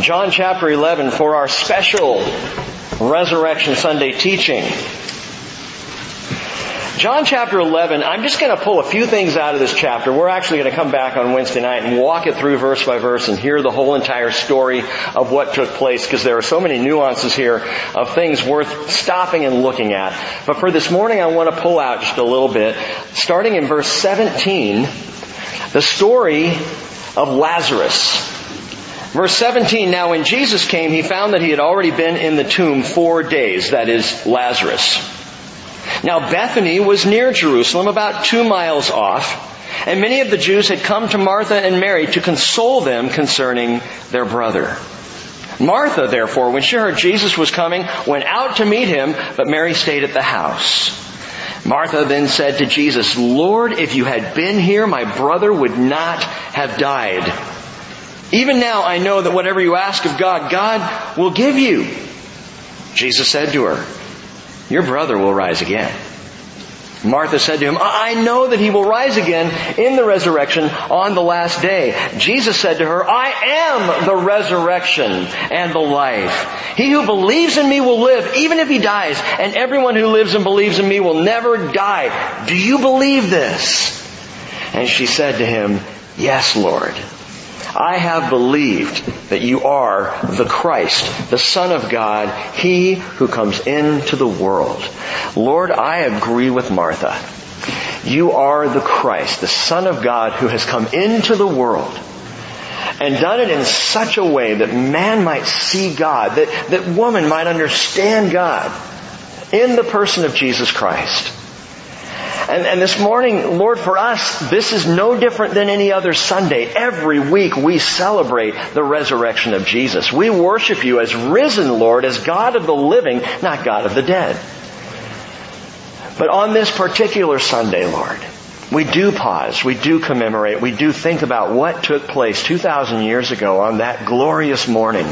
John chapter 11 for our special Resurrection Sunday teaching. John chapter 11, I'm just going to pull a few things out of this chapter. We're actually going to come back on Wednesday night and walk it through verse by verse and hear the whole entire story of what took place because there are so many nuances here of things worth stopping and looking at. But for this morning, I want to pull out just a little bit, starting in verse 17, the story of Lazarus. Verse 17, now when Jesus came, he found that he had already been in the tomb four days, that is, Lazarus. Now Bethany was near Jerusalem, about two miles off, and many of the Jews had come to Martha and Mary to console them concerning their brother. Martha, therefore, when she heard Jesus was coming, went out to meet him, but Mary stayed at the house. Martha then said to Jesus, Lord, if you had been here, my brother would not have died. Even now I know that whatever you ask of God, God will give you. Jesus said to her, your brother will rise again. Martha said to him, I know that he will rise again in the resurrection on the last day. Jesus said to her, I am the resurrection and the life. He who believes in me will live even if he dies, and everyone who lives and believes in me will never die. Do you believe this? And she said to him, Yes, Lord. I have believed that you are the Christ, the Son of God, He who comes into the world. Lord, I agree with Martha. You are the Christ, the Son of God who has come into the world and done it in such a way that man might see God, that, that woman might understand God in the person of Jesus Christ. And, and this morning, Lord, for us, this is no different than any other Sunday. Every week we celebrate the resurrection of Jesus. We worship you as risen, Lord, as God of the living, not God of the dead. But on this particular Sunday, Lord, we do pause, we do commemorate, we do think about what took place 2,000 years ago on that glorious morning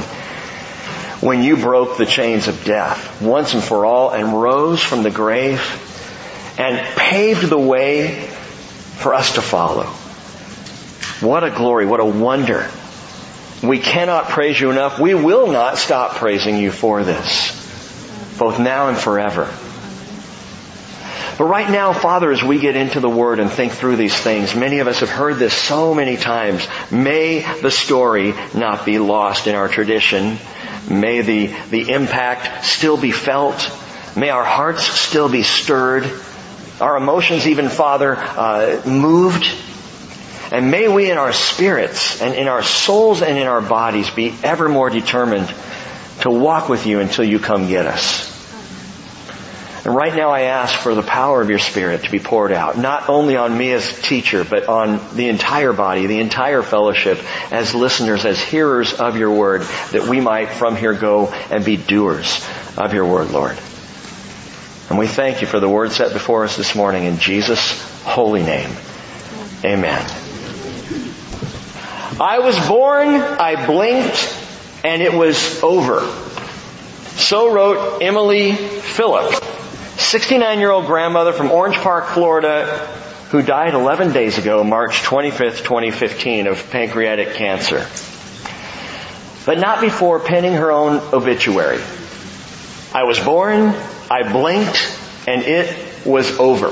when you broke the chains of death once and for all and rose from the grave and paved the way for us to follow. What a glory, what a wonder. We cannot praise you enough. We will not stop praising you for this, both now and forever. But right now, Father, as we get into the Word and think through these things, many of us have heard this so many times. May the story not be lost in our tradition. May the, the impact still be felt. May our hearts still be stirred our emotions even, Father, uh, moved. And may we in our spirits and in our souls and in our bodies be ever more determined to walk with you until you come get us. And right now I ask for the power of your Spirit to be poured out, not only on me as teacher, but on the entire body, the entire fellowship, as listeners, as hearers of your word, that we might from here go and be doers of your word, Lord. And we thank you for the word set before us this morning in Jesus' holy name. Amen. I was born, I blinked, and it was over. So wrote Emily Phillips, 69 year old grandmother from Orange Park, Florida, who died 11 days ago, March 25th, 2015, of pancreatic cancer. But not before penning her own obituary. I was born, I blinked and it was over.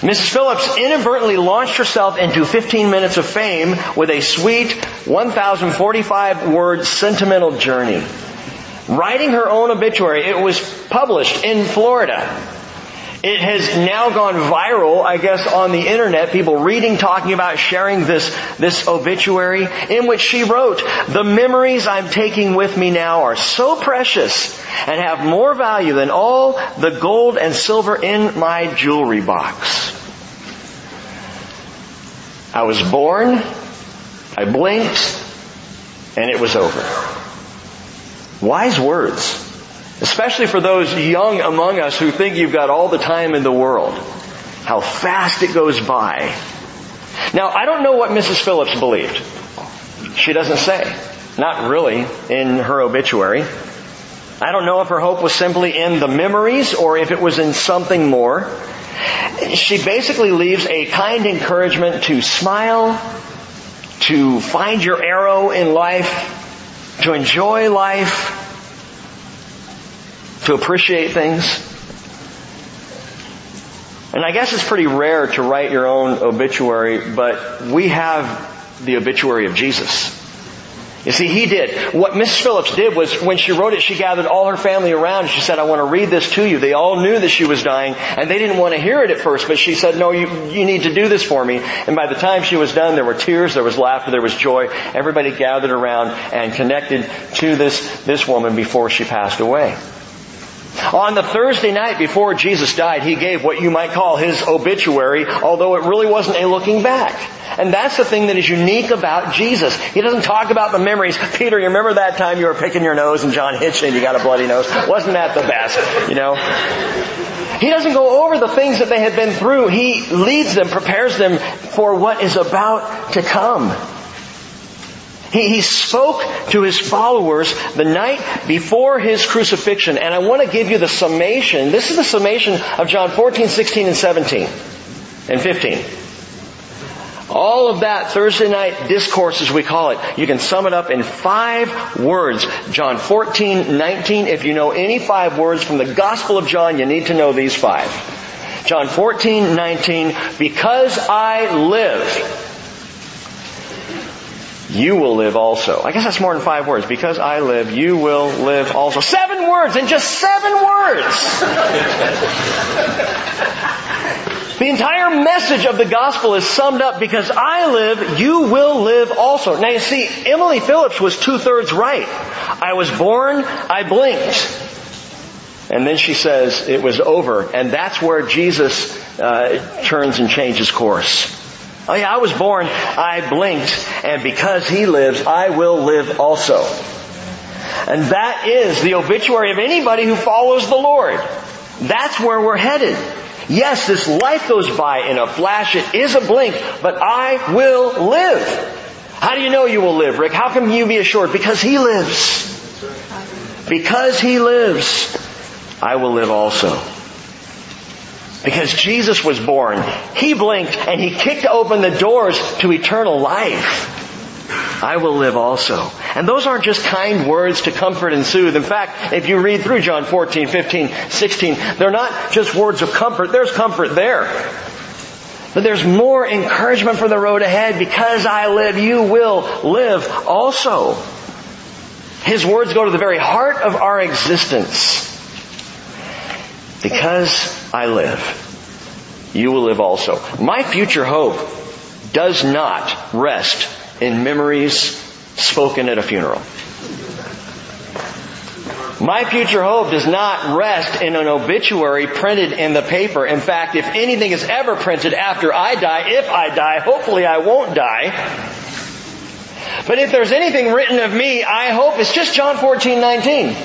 Mrs. Phillips inadvertently launched herself into 15 minutes of fame with a sweet 1,045 word sentimental journey. Writing her own obituary, it was published in Florida. It has now gone viral, I guess, on the internet. People reading, talking about, sharing this, this obituary in which she wrote, the memories I'm taking with me now are so precious and have more value than all the gold and silver in my jewelry box. I was born, I blinked, and it was over. Wise words. Especially for those young among us who think you've got all the time in the world. How fast it goes by. Now, I don't know what Mrs. Phillips believed. She doesn't say. Not really in her obituary. I don't know if her hope was simply in the memories or if it was in something more. She basically leaves a kind encouragement to smile, to find your arrow in life, to enjoy life, to appreciate things. And I guess it's pretty rare to write your own obituary, but we have the obituary of Jesus. You see, he did. What Mrs. Phillips did was when she wrote it, she gathered all her family around. She said, I want to read this to you. They all knew that she was dying and they didn't want to hear it at first, but she said, no, you, you need to do this for me. And by the time she was done, there were tears, there was laughter, there was joy. Everybody gathered around and connected to this, this woman before she passed away. On the Thursday night before Jesus died, he gave what you might call his obituary, although it really wasn't a looking back. And that's the thing that is unique about Jesus. He doesn't talk about the memories. Peter, you remember that time you were picking your nose and John hit you you got a bloody nose? Wasn't that the best? You know? He doesn't go over the things that they had been through. He leads them, prepares them for what is about to come. He, he spoke to his followers the night before his crucifixion, and I want to give you the summation. This is the summation of John 14, 16, and 17, and 15. All of that Thursday night discourse, as we call it, you can sum it up in five words. John 14, 19. If you know any five words from the Gospel of John, you need to know these five. John 14, 19. Because I live, you will live also. I guess that's more than five words. Because I live, you will live also. Seven words in just seven words. the entire message of the gospel is summed up because I live, you will live also. Now you see, Emily Phillips was two thirds right. I was born, I blinked. And then she says it was over. And that's where Jesus uh, turns and changes course. Oh yeah, I was born, I blinked, and because He lives, I will live also. And that is the obituary of anybody who follows the Lord. That's where we're headed. Yes, this life goes by in a flash. It is a blink, but I will live. How do you know you will live, Rick? How can you be assured? Because He lives. Because He lives, I will live also. Because Jesus was born, He blinked and He kicked open the doors to eternal life. I will live also. And those aren't just kind words to comfort and soothe. In fact, if you read through John 14, 15, 16, they're not just words of comfort. There's comfort there. But there's more encouragement for the road ahead. Because I live, you will live also. His words go to the very heart of our existence. Because I live, you will live also. My future hope does not rest in memories spoken at a funeral. My future hope does not rest in an obituary printed in the paper. In fact, if anything is ever printed after I die, if I die, hopefully I won't die. But if there's anything written of me, I hope it's just John 14, 19.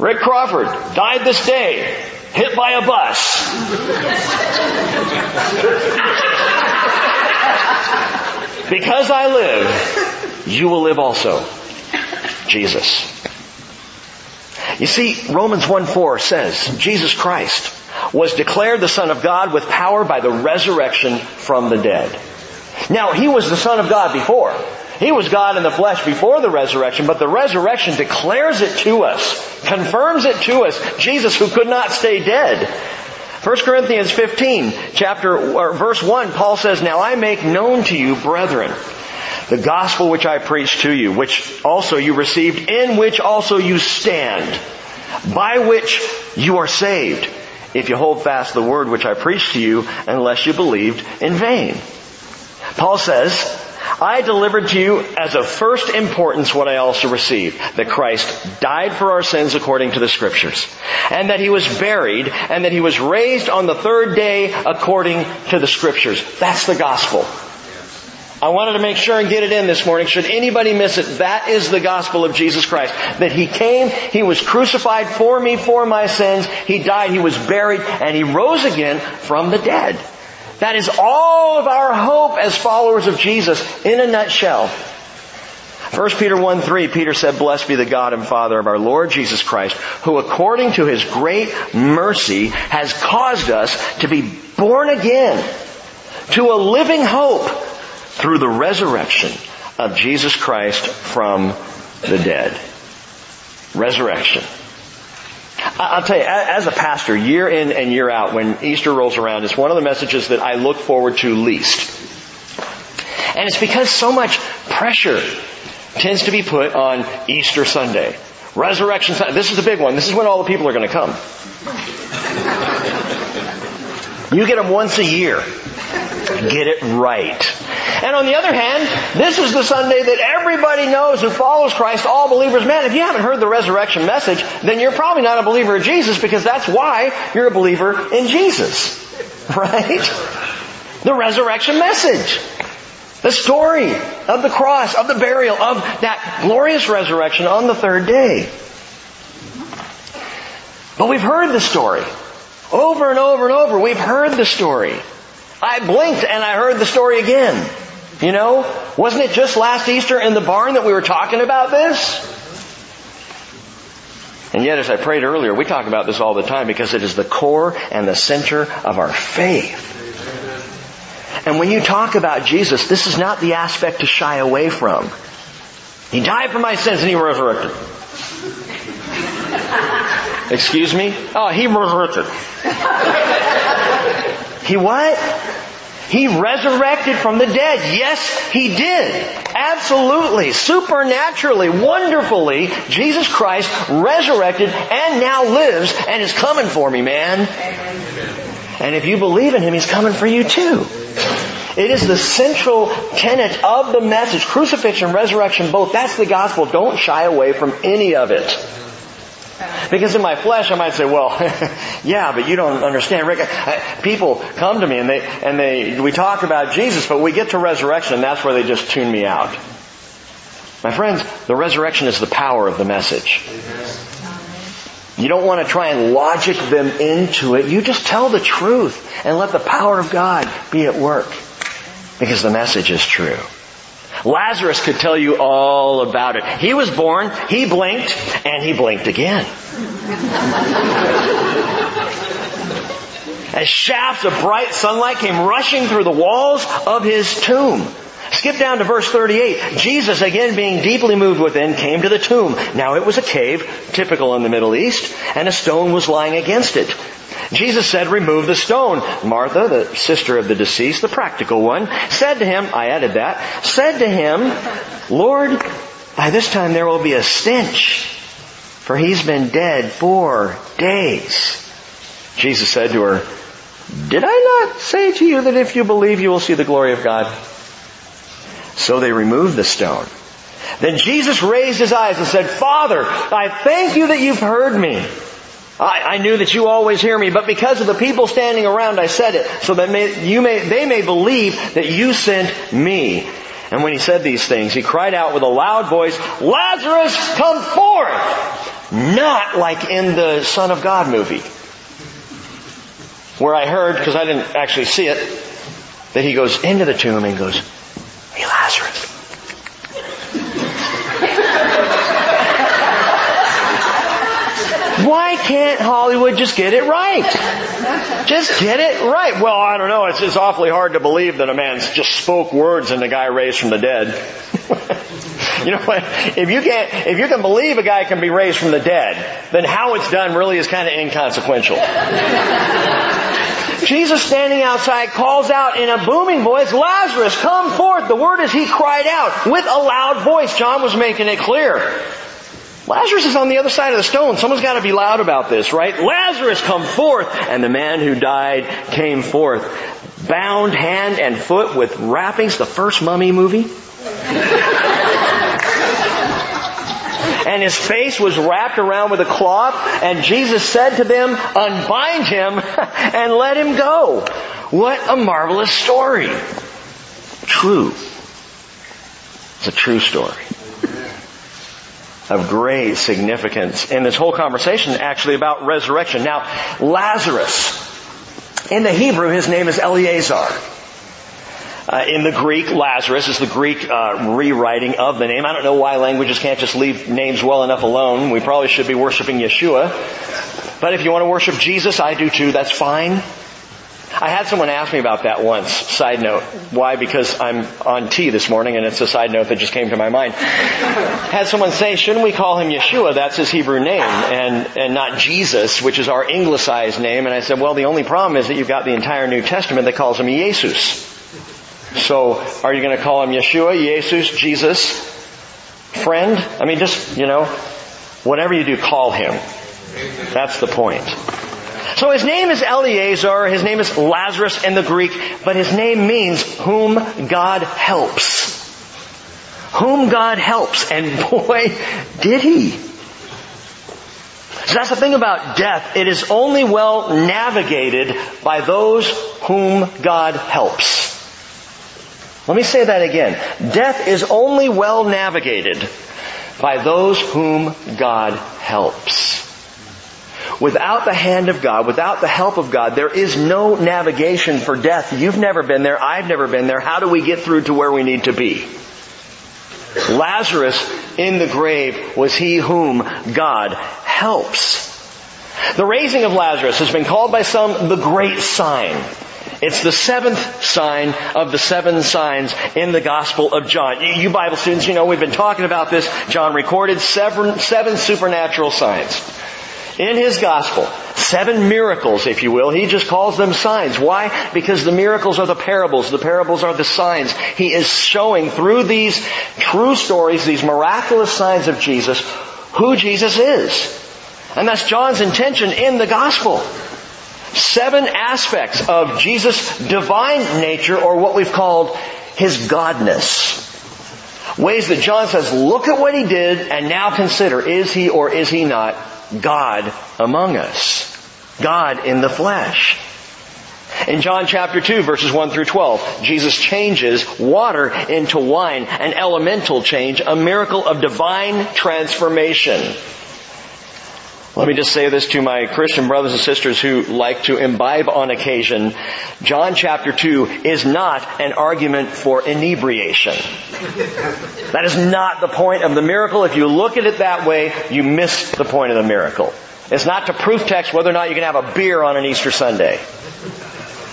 Rick Crawford died this day, hit by a bus. because I live, you will live also. Jesus. You see, Romans 1 4 says, Jesus Christ was declared the Son of God with power by the resurrection from the dead. Now, He was the Son of God before. He was God in the flesh before the resurrection, but the resurrection declares it to us, confirms it to us. Jesus who could not stay dead. 1 Corinthians 15, chapter, verse 1, Paul says, Now I make known to you, brethren, the gospel which I preached to you, which also you received, in which also you stand, by which you are saved, if you hold fast the word which I preached to you, unless you believed in vain. Paul says, I delivered to you as of first importance what I also received, that Christ died for our sins according to the scriptures, and that he was buried, and that he was raised on the third day according to the scriptures. That's the gospel. I wanted to make sure and get it in this morning. Should anybody miss it, that is the gospel of Jesus Christ. That He came, He was crucified for me, for my sins, He died, He was buried, and He rose again from the dead. That is all of our hope as followers of Jesus in a nutshell. 1 Peter 1 3, Peter said, Blessed be the God and Father of our Lord Jesus Christ, who according to his great mercy has caused us to be born again to a living hope through the resurrection of Jesus Christ from the dead. Resurrection. I'll tell you, as a pastor, year in and year out, when Easter rolls around, it's one of the messages that I look forward to least. And it's because so much pressure tends to be put on Easter Sunday. Resurrection Sunday. This is the big one. This is when all the people are going to come. You get them once a year. Get it right. And on the other hand, this is the Sunday that everybody knows who follows Christ, all believers. Man, if you haven't heard the resurrection message, then you're probably not a believer of Jesus because that's why you're a believer in Jesus. Right? The resurrection message. The story of the cross, of the burial, of that glorious resurrection on the third day. But we've heard the story. Over and over and over, we've heard the story. I blinked and I heard the story again. You know, wasn't it just last Easter in the barn that we were talking about this? And yet, as I prayed earlier, we talk about this all the time because it is the core and the center of our faith. And when you talk about Jesus, this is not the aspect to shy away from. He died for my sins and He resurrected. Excuse me? Oh, He resurrected. he what? He resurrected from the dead. Yes, He did. Absolutely, supernaturally, wonderfully, Jesus Christ resurrected and now lives and is coming for me, man. And if you believe in Him, He's coming for you too. It is the central tenet of the message. Crucifixion, resurrection, both. That's the gospel. Don't shy away from any of it. Because in my flesh I might say, well, yeah, but you don't understand. Rick, people come to me and they, and they, we talk about Jesus, but we get to resurrection and that's where they just tune me out. My friends, the resurrection is the power of the message. You don't want to try and logic them into it. You just tell the truth and let the power of God be at work. Because the message is true. Lazarus could tell you all about it. He was born, he blinked, and he blinked again. As shafts of bright sunlight came rushing through the walls of his tomb. Skip down to verse 38. Jesus, again being deeply moved within, came to the tomb. Now it was a cave, typical in the Middle East, and a stone was lying against it. Jesus said, remove the stone. Martha, the sister of the deceased, the practical one, said to him, I added that, said to him, Lord, by this time there will be a stench, for he's been dead four days. Jesus said to her, did I not say to you that if you believe you will see the glory of God? So they removed the stone. Then Jesus raised his eyes and said, Father, I thank you that you've heard me. I, I, knew that you always hear me, but because of the people standing around, I said it, so that may, you may, they may believe that you sent me. And when he said these things, he cried out with a loud voice, Lazarus, come forth! Not like in the Son of God movie, where I heard, because I didn't actually see it, that he goes into the tomb and goes, Hey Lazarus, Why can't Hollywood just get it right? Just get it right. Well, I don't know. It's, it's awfully hard to believe that a man just spoke words and the guy raised from the dead. you know what? If you can't, if you can believe a guy can be raised from the dead, then how it's done really is kind of inconsequential. Jesus standing outside calls out in a booming voice, Lazarus, come forth. The word is he cried out with a loud voice. John was making it clear. Lazarus is on the other side of the stone. Someone's got to be loud about this, right? Lazarus, come forth! And the man who died came forth, bound hand and foot with wrappings, the first mummy movie. and his face was wrapped around with a cloth, and Jesus said to them, unbind him and let him go. What a marvelous story. True. It's a true story of great significance in this whole conversation actually about resurrection. Now, Lazarus, in the Hebrew, his name is Eleazar. Uh, in the Greek, Lazarus is the Greek uh, rewriting of the name. I don't know why languages can't just leave names well enough alone. We probably should be worshiping Yeshua. But if you want to worship Jesus, I do too. That's fine. I had someone ask me about that once. Side note. Why? Because I'm on tea this morning and it's a side note that just came to my mind. had someone say, shouldn't we call him Yeshua? That's his Hebrew name and, and not Jesus, which is our anglicized name. And I said, well, the only problem is that you've got the entire New Testament that calls him Jesus. So are you going to call him Yeshua, Jesus, Jesus, friend? I mean, just, you know, whatever you do, call him. That's the point. So his name is Eleazar, his name is Lazarus in the Greek, but his name means whom God helps. Whom God helps. And boy, did he. So that's the thing about death. It is only well navigated by those whom God helps. Let me say that again. Death is only well navigated by those whom God helps. Without the hand of God, without the help of God, there is no navigation for death. You've never been there. I've never been there. How do we get through to where we need to be? Lazarus in the grave was he whom God helps. The raising of Lazarus has been called by some the great sign. It's the seventh sign of the seven signs in the Gospel of John. You Bible students, you know, we've been talking about this. John recorded seven, seven supernatural signs in his gospel. Seven miracles, if you will. He just calls them signs. Why? Because the miracles are the parables. The parables are the signs. He is showing through these true stories, these miraculous signs of Jesus, who Jesus is. And that's John's intention in the gospel. Seven aspects of Jesus' divine nature, or what we've called his godness. Ways that John says, look at what he did and now consider, is he or is he not God among us. God in the flesh. In John chapter 2 verses 1 through 12, Jesus changes water into wine, an elemental change, a miracle of divine transformation. Let me just say this to my Christian brothers and sisters who like to imbibe on occasion. John chapter 2 is not an argument for inebriation. That is not the point of the miracle. If you look at it that way, you miss the point of the miracle. It's not to proof text whether or not you can have a beer on an Easter Sunday.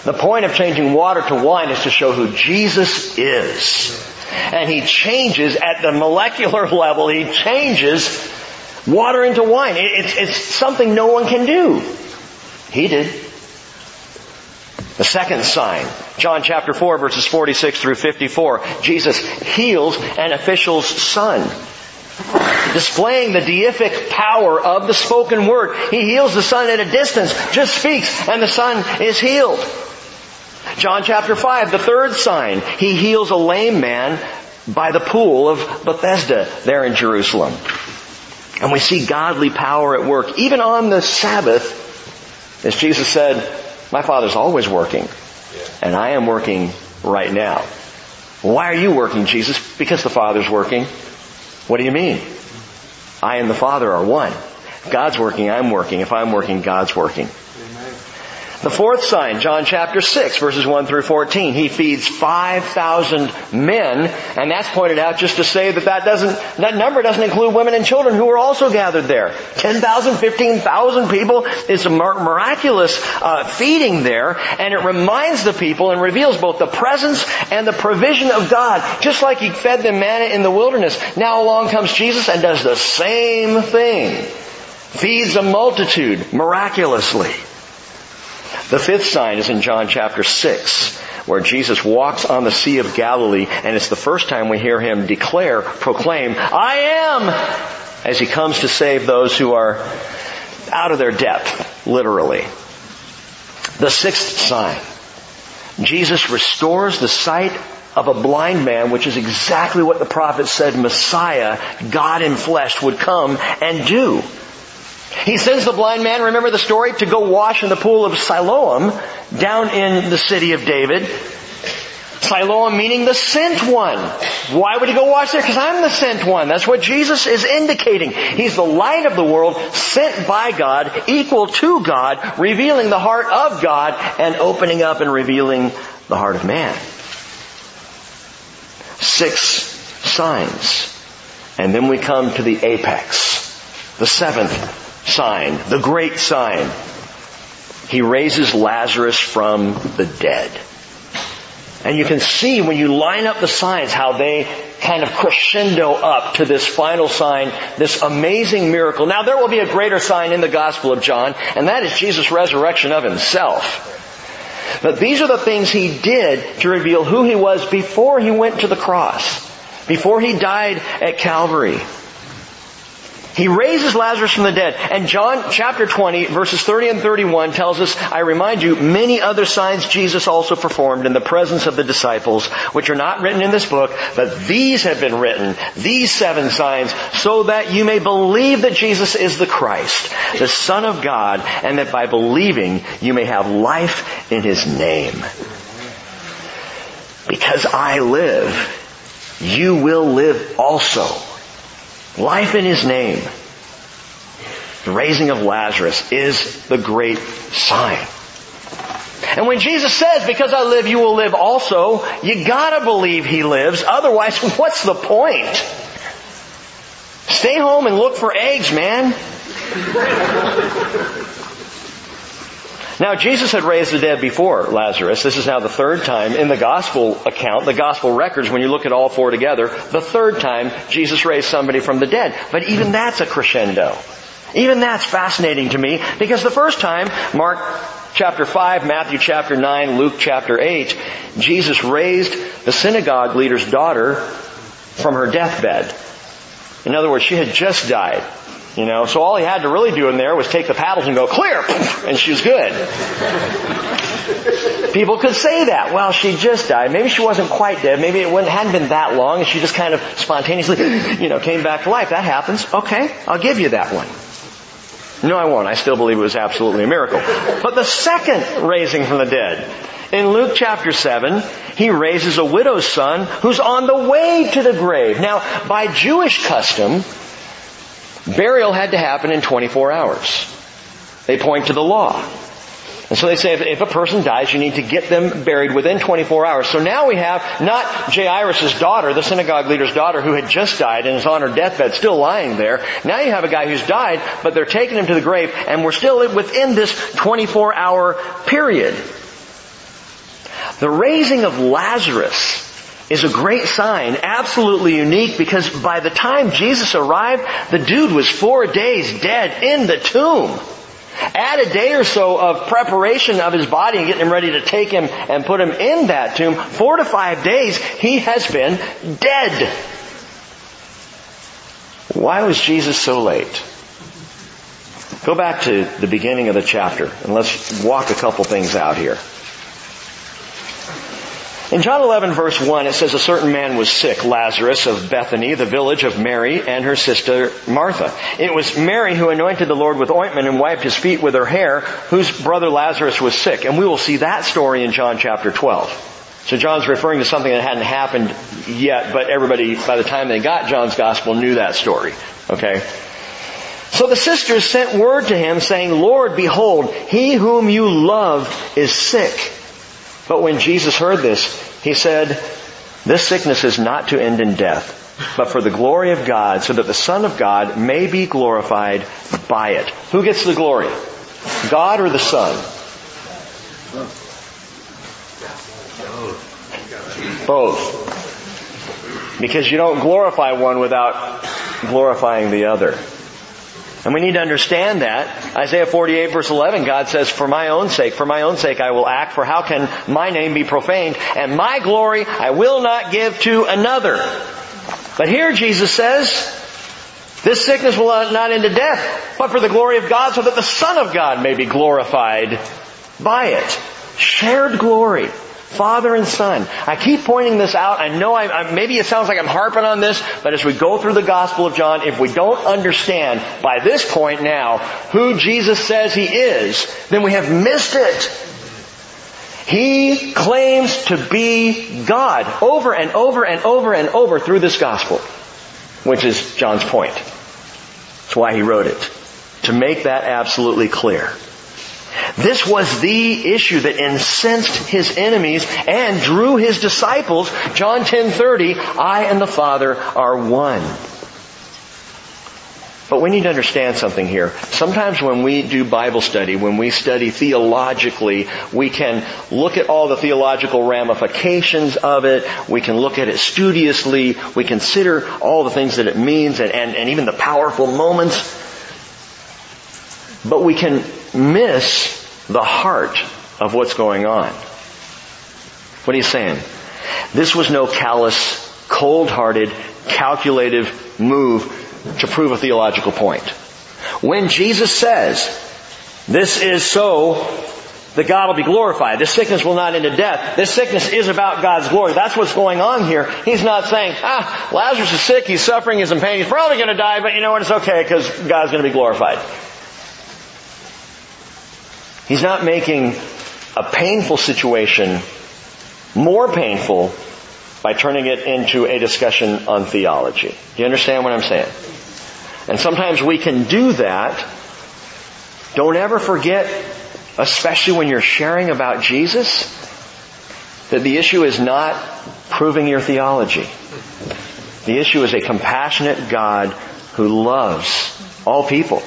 The point of changing water to wine is to show who Jesus is. And He changes at the molecular level, He changes water into wine. It's, it's something no one can do. He did. The second sign, John chapter 4 verses 46 through 54, Jesus heals an official's son. Displaying the deific power of the spoken word. He heals the son at a distance, just speaks, and the son is healed. John chapter 5, the third sign, he heals a lame man by the pool of Bethesda there in Jerusalem. And we see godly power at work, even on the Sabbath, as Jesus said, my Father's always working, and I am working right now. Why are you working, Jesus? Because the Father's working. What do you mean? I and the Father are one. God's working, I'm working. If I'm working, God's working. The fourth sign, John chapter 6 verses 1 through 14. He feeds 5,000 men, and that's pointed out just to say that that doesn't, that number doesn't include women and children who were also gathered there. 10,000, 15,000 people is a miraculous uh, feeding there, and it reminds the people and reveals both the presence and the provision of God. Just like he fed them manna in the wilderness. Now along comes Jesus and does the same thing. Feeds a multitude miraculously. The fifth sign is in John chapter 6, where Jesus walks on the Sea of Galilee, and it's the first time we hear him declare, proclaim, I am, as he comes to save those who are out of their depth, literally. The sixth sign, Jesus restores the sight of a blind man, which is exactly what the prophet said Messiah, God in flesh, would come and do. He sends the blind man, remember the story, to go wash in the pool of Siloam down in the city of David. Siloam meaning the sent one. Why would he go wash there? Because I'm the sent one. That's what Jesus is indicating. He's the light of the world, sent by God, equal to God, revealing the heart of God, and opening up and revealing the heart of man. Six signs. And then we come to the apex. The seventh sign, the great sign. he raises Lazarus from the dead. And you can see when you line up the signs how they kind of crescendo up to this final sign, this amazing miracle. Now there will be a greater sign in the Gospel of John, and that is Jesus' resurrection of himself. But these are the things he did to reveal who he was before he went to the cross, before he died at Calvary. He raises Lazarus from the dead. And John chapter 20 verses 30 and 31 tells us, I remind you, many other signs Jesus also performed in the presence of the disciples, which are not written in this book, but these have been written, these seven signs, so that you may believe that Jesus is the Christ, the Son of God, and that by believing you may have life in His name. Because I live, you will live also. Life in His name. The raising of Lazarus is the great sign. And when Jesus says, because I live, you will live also, you gotta believe He lives. Otherwise, what's the point? Stay home and look for eggs, man. Now Jesus had raised the dead before Lazarus. This is now the third time in the gospel account, the gospel records, when you look at all four together, the third time Jesus raised somebody from the dead. But even that's a crescendo. Even that's fascinating to me because the first time, Mark chapter 5, Matthew chapter 9, Luke chapter 8, Jesus raised the synagogue leader's daughter from her deathbed. In other words, she had just died. You know, so all he had to really do in there was take the paddles and go clear, and she was good. People could say that. Well, she just died. Maybe she wasn't quite dead. Maybe it hadn't been that long, and she just kind of spontaneously, you know, came back to life. That happens. Okay, I'll give you that one. No, I won't. I still believe it was absolutely a miracle. But the second raising from the dead, in Luke chapter 7, he raises a widow's son who's on the way to the grave. Now, by Jewish custom, Burial had to happen in 24 hours. They point to the law. And so they say if, if, a person dies, you need to get them buried within 24 hours. So now we have not Jairus' daughter, the synagogue leader's daughter, who had just died and is on her deathbed, still lying there. Now you have a guy who's died, but they're taking him to the grave, and we're still within this 24 hour period. The raising of Lazarus is a great sign, absolutely unique because by the time Jesus arrived, the dude was four days dead in the tomb. Add a day or so of preparation of his body and getting him ready to take him and put him in that tomb. Four to five days, he has been dead. Why was Jesus so late? Go back to the beginning of the chapter and let's walk a couple things out here. In John 11 verse 1 it says a certain man was sick, Lazarus of Bethany, the village of Mary and her sister Martha. It was Mary who anointed the Lord with ointment and wiped his feet with her hair, whose brother Lazarus was sick. And we will see that story in John chapter 12. So John's referring to something that hadn't happened yet, but everybody, by the time they got John's gospel, knew that story. Okay? So the sisters sent word to him saying, Lord, behold, he whom you love is sick. But when Jesus heard this, he said, this sickness is not to end in death, but for the glory of God, so that the Son of God may be glorified by it. Who gets the glory? God or the Son? Both. Because you don't glorify one without glorifying the other. And we need to understand that. Isaiah 48 verse 11, God says, for my own sake, for my own sake I will act, for how can my name be profaned? And my glory I will not give to another. But here Jesus says, this sickness will not end in death, but for the glory of God, so that the Son of God may be glorified by it. Shared glory. Father and Son. I keep pointing this out. I know I, I, maybe it sounds like I'm harping on this, but as we go through the Gospel of John, if we don't understand by this point now who Jesus says He is, then we have missed it. He claims to be God over and over and over and over through this Gospel, which is John's point. That's why he wrote it. To make that absolutely clear. This was the issue that incensed his enemies and drew his disciples. John 10:30, I and the Father are one. But we need to understand something here. Sometimes when we do Bible study, when we study theologically, we can look at all the theological ramifications of it. We can look at it studiously. We consider all the things that it means and, and, and even the powerful moments. But we can miss the heart of what's going on. What are you saying? This was no callous, cold-hearted, calculative move to prove a theological point. When Jesus says, this is so that God will be glorified. This sickness will not end in death. This sickness is about God's glory. That's what's going on here. He's not saying, ah, Lazarus is sick, he's suffering, he's in pain, he's probably going to die, but you know what, it's okay because God's going to be glorified. He's not making a painful situation more painful by turning it into a discussion on theology. Do you understand what I'm saying? And sometimes we can do that. Don't ever forget, especially when you're sharing about Jesus, that the issue is not proving your theology. The issue is a compassionate God who loves all people.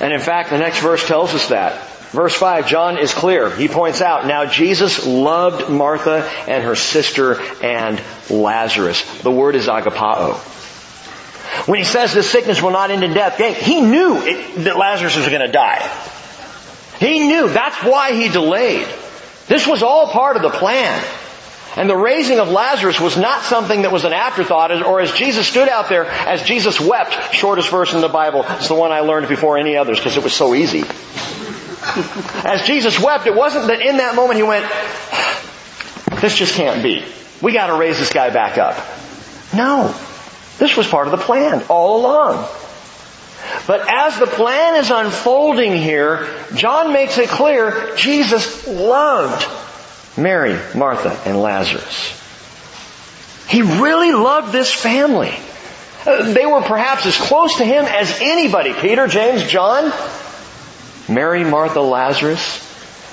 And in fact, the next verse tells us that. Verse 5, John is clear. He points out, now Jesus loved Martha and her sister and Lazarus. The word is agapao. When he says this sickness will not end in death, he knew it, that Lazarus was going to die. He knew. That's why he delayed. This was all part of the plan. And the raising of Lazarus was not something that was an afterthought, or as Jesus stood out there, as Jesus wept, shortest verse in the Bible. It's the one I learned before any others because it was so easy. As Jesus wept, it wasn't that in that moment he went, this just can't be. We gotta raise this guy back up. No. This was part of the plan all along. But as the plan is unfolding here, John makes it clear Jesus loved Mary, Martha, and Lazarus. He really loved this family. Uh, they were perhaps as close to him as anybody. Peter, James, John. Mary, Martha, Lazarus.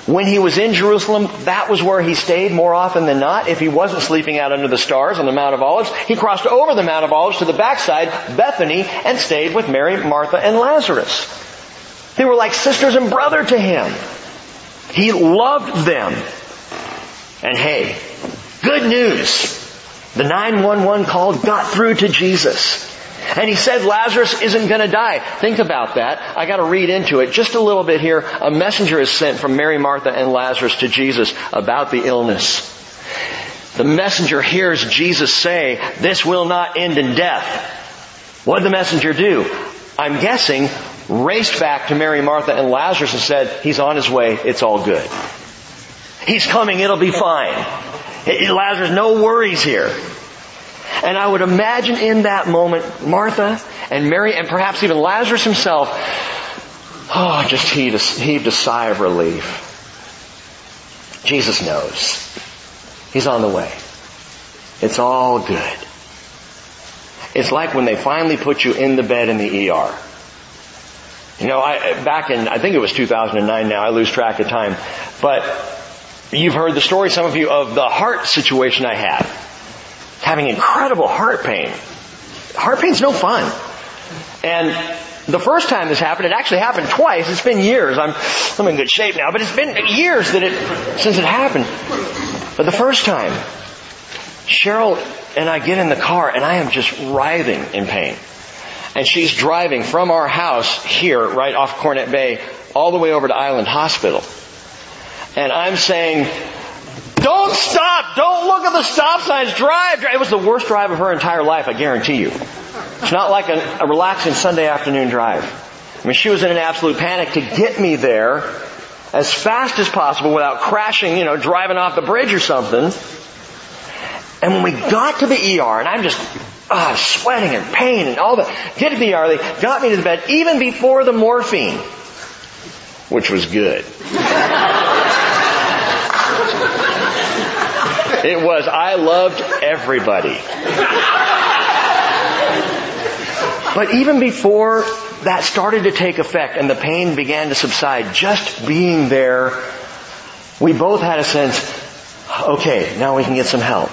When he was in Jerusalem, that was where he stayed more often than not. If he wasn't sleeping out under the stars on the Mount of Olives, he crossed over the Mount of Olives to the backside, Bethany, and stayed with Mary, Martha, and Lazarus. They were like sisters and brother to him. He loved them. And hey, good news. The 911 call got through to Jesus. And he said Lazarus isn't going to die. Think about that. I got to read into it just a little bit here. A messenger is sent from Mary, Martha, and Lazarus to Jesus about the illness. The messenger hears Jesus say, this will not end in death. What did the messenger do? I'm guessing raced back to Mary, Martha, and Lazarus and said, he's on his way. It's all good. He's coming. It'll be fine. Lazarus, no worries here. And I would imagine in that moment, Martha and Mary and perhaps even Lazarus himself, oh, just heaved a, heaved a sigh of relief. Jesus knows. He's on the way. It's all good. It's like when they finally put you in the bed in the ER. You know, I, back in, I think it was 2009 now, I lose track of time, but you've heard the story, some of you, of the heart situation I had having incredible heart pain. Heart pain's no fun. And the first time this happened, it actually happened twice. It's been years. I'm, I'm in good shape now, but it's been years that it, since it happened. But the first time, Cheryl and I get in the car and I am just writhing in pain. And she's driving from our house here, right off Cornet Bay, all the way over to Island Hospital. And I'm saying, don't stop. Don't look at the stop signs. Drive. It was the worst drive of her entire life, I guarantee you. It's not like a, a relaxing Sunday afternoon drive. I mean, she was in an absolute panic to get me there as fast as possible without crashing, you know, driving off the bridge or something. And when we got to the ER, and I'm just uh, sweating and pain and all that, get to the ER, they got me to the bed even before the morphine, which was good. It was, I loved everybody. But even before that started to take effect and the pain began to subside, just being there, we both had a sense, okay, now we can get some help.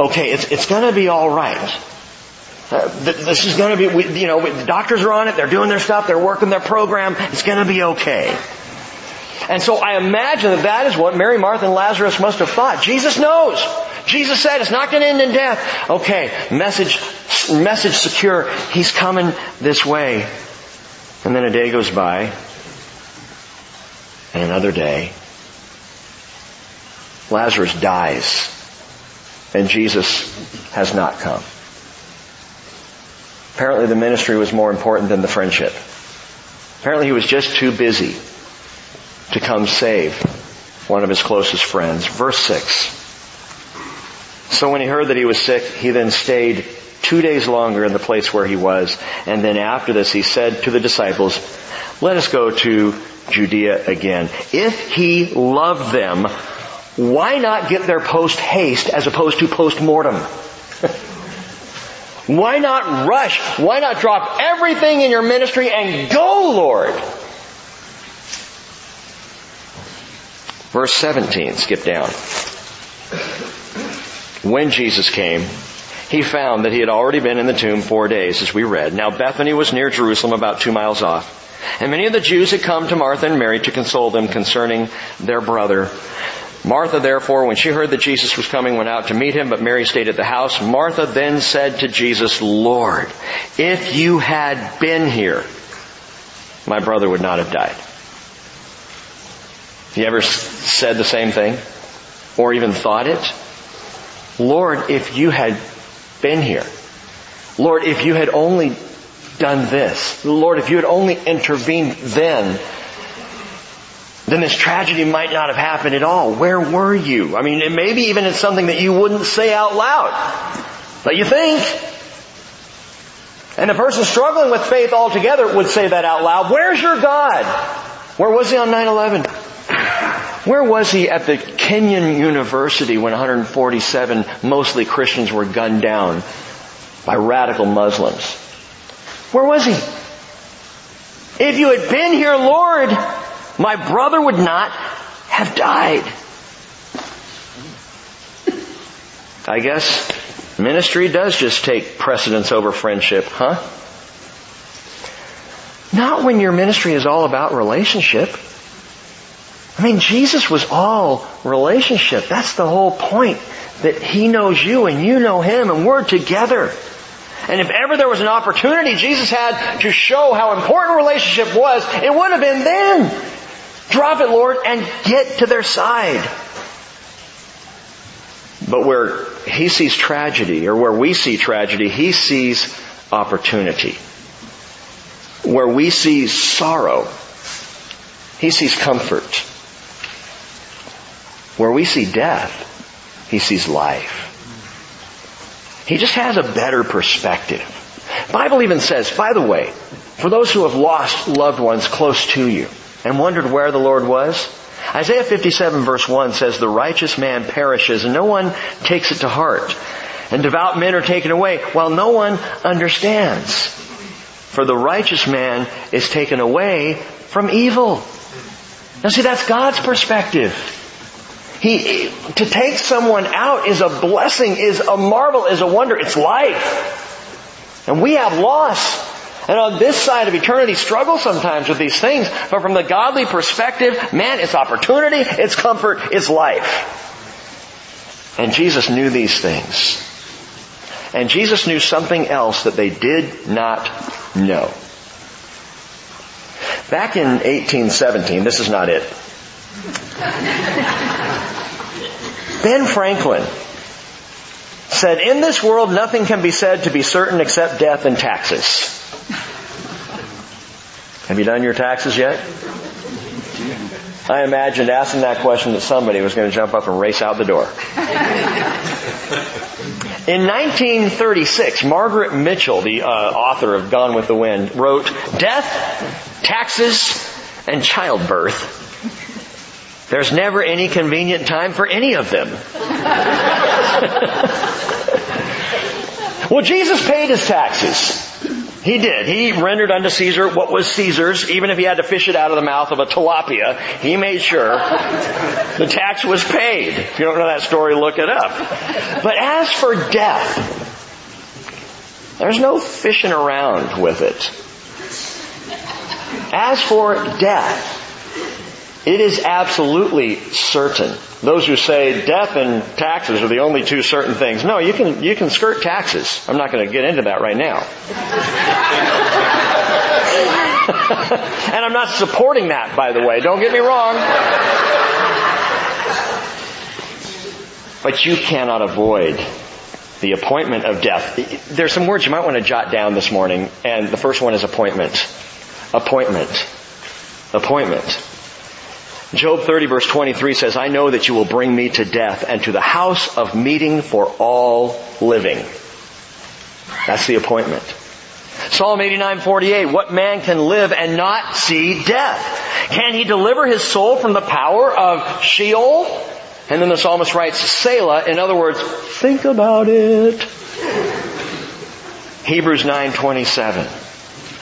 Okay, it's, it's gonna be alright. Uh, this is to be, you know, the doctors are on it. They're doing their stuff. They're working their program. It's to be okay. And so I imagine that that is what Mary, Martha, and Lazarus must have thought. Jesus knows. Jesus said it's not going to end in death. Okay, message, message secure. He's coming this way. And then a day goes by. And another day. Lazarus dies. And Jesus has not come. Apparently the ministry was more important than the friendship. Apparently he was just too busy to come save one of his closest friends. Verse 6. So when he heard that he was sick, he then stayed two days longer in the place where he was. And then after this, he said to the disciples, let us go to Judea again. If he loved them, why not get there post haste as opposed to post mortem? why not rush? Why not drop everything in your ministry and go, Lord? Verse 17, skip down. When Jesus came, he found that he had already been in the tomb four days, as we read. Now Bethany was near Jerusalem, about two miles off. And many of the Jews had come to Martha and Mary to console them concerning their brother. Martha therefore, when she heard that Jesus was coming, went out to meet him, but Mary stayed at the house. Martha then said to Jesus, Lord, if you had been here, my brother would not have died. You ever said the same thing? Or even thought it? Lord, if you had been here. Lord, if you had only done this. Lord, if you had only intervened then, then this tragedy might not have happened at all. Where were you? I mean, maybe even it's something that you wouldn't say out loud, but you think. And a person struggling with faith altogether would say that out loud. Where's your God? Where was he on 9-11? Where was he at the Kenyan University when 147 mostly Christians were gunned down by radical Muslims? Where was he? If you had been here, Lord, my brother would not have died. I guess ministry does just take precedence over friendship, huh? Not when your ministry is all about relationship. I mean, Jesus was all relationship. That's the whole point. That He knows you and you know Him and we're together. And if ever there was an opportunity Jesus had to show how important relationship was, it would have been then. Drop it, Lord, and get to their side. But where He sees tragedy, or where we see tragedy, He sees opportunity. Where we see sorrow, He sees comfort. Where we see death, he sees life. He just has a better perspective. Bible even says, by the way, for those who have lost loved ones close to you and wondered where the Lord was, Isaiah 57 verse 1 says, the righteous man perishes and no one takes it to heart. And devout men are taken away while no one understands. For the righteous man is taken away from evil. Now see, that's God's perspective. He, to take someone out is a blessing, is a marvel, is a wonder. It's life. And we have loss. And on this side of eternity struggle sometimes with these things, but from the godly perspective, man, it's opportunity, it's comfort, it's life. And Jesus knew these things. And Jesus knew something else that they did not know. Back in 1817, this is not it. Ben Franklin said, in this world nothing can be said to be certain except death and taxes. Have you done your taxes yet? I imagined asking that question that somebody was going to jump up and race out the door. In 1936, Margaret Mitchell, the uh, author of Gone with the Wind, wrote, Death, taxes, and childbirth there's never any convenient time for any of them. well, Jesus paid his taxes. He did. He rendered unto Caesar what was Caesar's, even if he had to fish it out of the mouth of a tilapia. He made sure the tax was paid. If you don't know that story, look it up. But as for death, There's no fishing around with it. As for death, it is absolutely certain. Those who say death and taxes are the only two certain things. No, you can, you can skirt taxes. I'm not going to get into that right now. and I'm not supporting that, by the way. Don't get me wrong. But you cannot avoid the appointment of death. There's some words you might want to jot down this morning, and the first one is appointment. Appointment. Appointment. Job 30 verse 23 says, I know that you will bring me to death and to the house of meeting for all living. That's the appointment. Psalm 89:48 What man can live and not see death? Can he deliver his soul from the power of Sheol? And then the psalmist writes Selah, in other words, think about it. Hebrews 9:27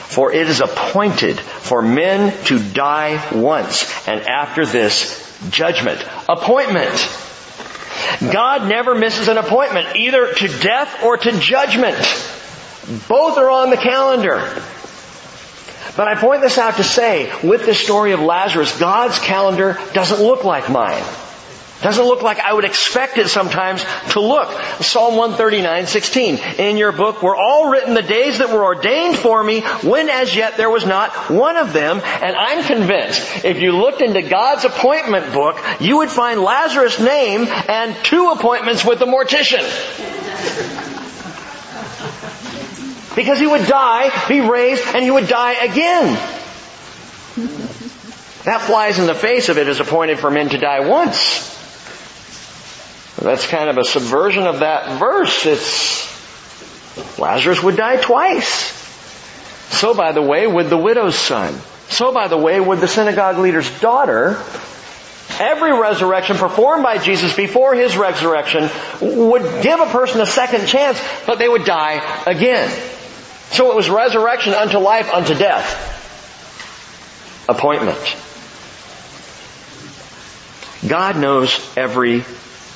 For it is appointed for men to die once, and after this, judgment. Appointment. God never misses an appointment, either to death or to judgment. Both are on the calendar. But I point this out to say, with the story of Lazarus, God's calendar doesn't look like mine. Doesn't look like I would expect it sometimes to look. Psalm 139, 16. In your book were all written the days that were ordained for me when as yet there was not one of them. And I'm convinced if you looked into God's appointment book, you would find Lazarus' name and two appointments with the mortician. Because he would die, be raised, and he would die again. That flies in the face of it is appointed for men to die once. That's kind of a subversion of that verse. It's Lazarus would die twice. So by the way would the widow's son. So by the way would the synagogue leader's daughter. Every resurrection performed by Jesus before his resurrection would give a person a second chance, but they would die again. So it was resurrection unto life unto death. Appointment. God knows every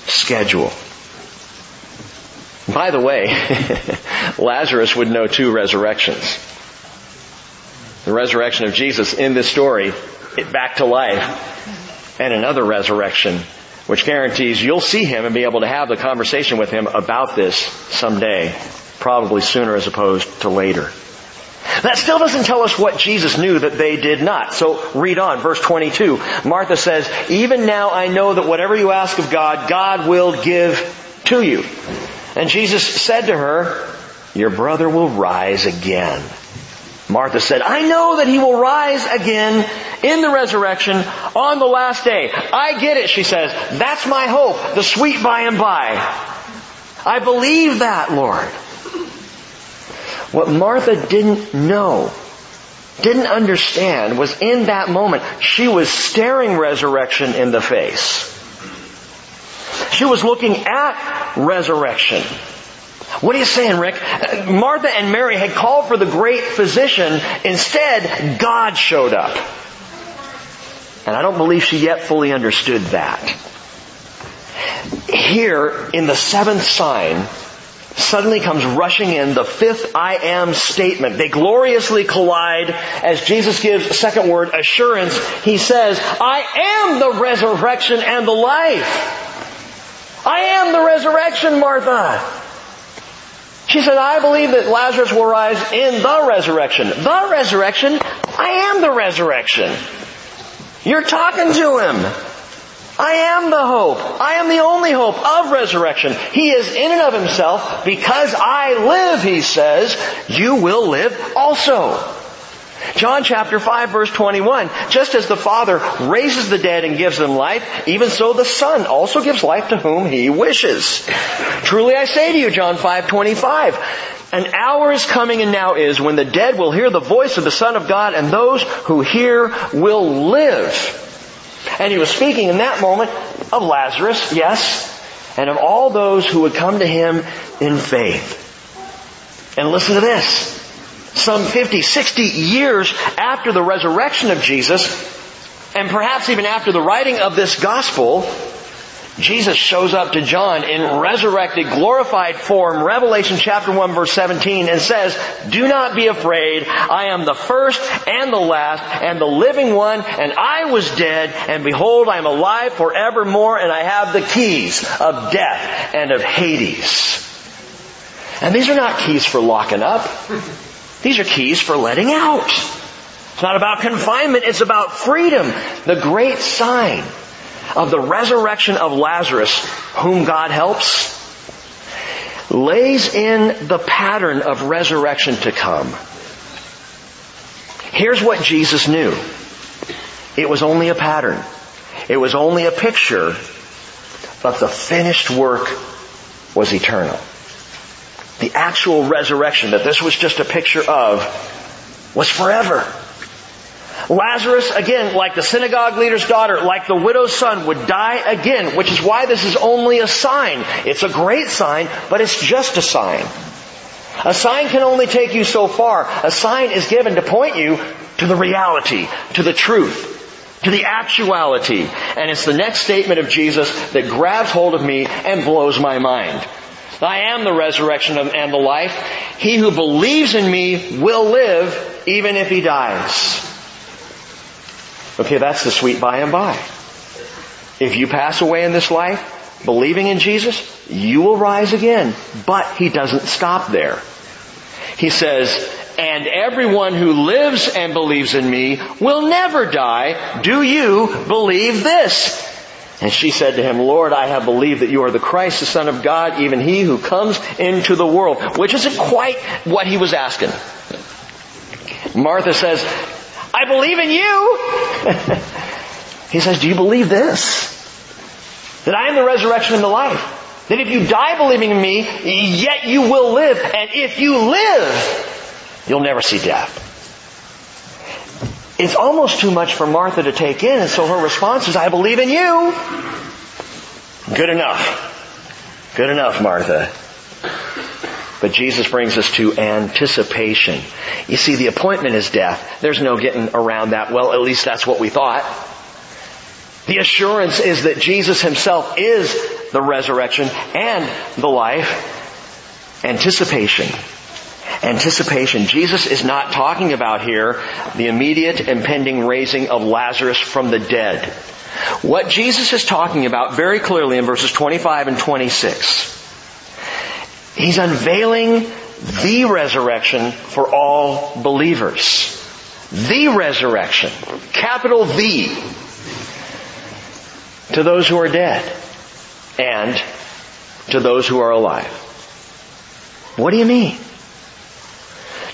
schedule. By the way, Lazarus would know two resurrections. The resurrection of Jesus in this story, back to life, and another resurrection, which guarantees you'll see him and be able to have the conversation with him about this someday, probably sooner as opposed to later. That still doesn't tell us what Jesus knew that they did not. So read on, verse 22. Martha says, even now I know that whatever you ask of God, God will give to you. And Jesus said to her, your brother will rise again. Martha said, I know that he will rise again in the resurrection on the last day. I get it, she says. That's my hope, the sweet by and by. I believe that, Lord. What Martha didn't know, didn't understand, was in that moment, she was staring resurrection in the face. She was looking at resurrection. What are you saying, Rick? Martha and Mary had called for the great physician. Instead, God showed up. And I don't believe she yet fully understood that. Here, in the seventh sign, suddenly comes rushing in the fifth I am statement. They gloriously collide as Jesus gives second word, assurance. He says, I am the resurrection and the life. I am the resurrection, Martha. She said, I believe that Lazarus will rise in the resurrection. The resurrection? I am the resurrection. You're talking to him. I am the hope. I am the only hope of resurrection. He is in and of himself. Because I live, he says, you will live also. John chapter 5 verse 21. Just as the Father raises the dead and gives them life, even so the Son also gives life to whom He wishes. Truly I say to you, John 5, 25, an hour is coming and now is when the dead will hear the voice of the Son of God and those who hear will live. And he was speaking in that moment of Lazarus, yes, and of all those who would come to him in faith. And listen to this. Some 50, 60 years after the resurrection of Jesus, and perhaps even after the writing of this gospel, Jesus shows up to John in resurrected, glorified form, Revelation chapter 1 verse 17, and says, Do not be afraid. I am the first and the last and the living one, and I was dead, and behold, I am alive forevermore, and I have the keys of death and of Hades. And these are not keys for locking up. These are keys for letting out. It's not about confinement, it's about freedom. The great sign of the resurrection of Lazarus, whom God helps, lays in the pattern of resurrection to come. Here's what Jesus knew. It was only a pattern. It was only a picture, but the finished work was eternal. The actual resurrection that this was just a picture of was forever. Lazarus, again, like the synagogue leader's daughter, like the widow's son, would die again, which is why this is only a sign. It's a great sign, but it's just a sign. A sign can only take you so far. A sign is given to point you to the reality, to the truth, to the actuality. And it's the next statement of Jesus that grabs hold of me and blows my mind. I am the resurrection and the life. He who believes in me will live even if he dies. Okay, that's the sweet by and by. If you pass away in this life, believing in Jesus, you will rise again. But he doesn't stop there. He says, and everyone who lives and believes in me will never die. Do you believe this? And she said to him, Lord, I have believed that you are the Christ, the Son of God, even he who comes into the world. Which isn't quite what he was asking. Martha says, I believe in you. he says, do you believe this? That I am the resurrection and the life. That if you die believing in me, yet you will live. And if you live, you'll never see death. It's almost too much for Martha to take in, and so her response is, I believe in you. Good enough. Good enough, Martha. But Jesus brings us to anticipation. You see, the appointment is death. There's no getting around that. Well, at least that's what we thought. The assurance is that Jesus himself is the resurrection and the life. Anticipation. Anticipation. Jesus is not talking about here the immediate impending raising of Lazarus from the dead. What Jesus is talking about very clearly in verses 25 and 26 He's unveiling the resurrection for all believers. The resurrection. Capital V. To those who are dead. And to those who are alive. What do you mean?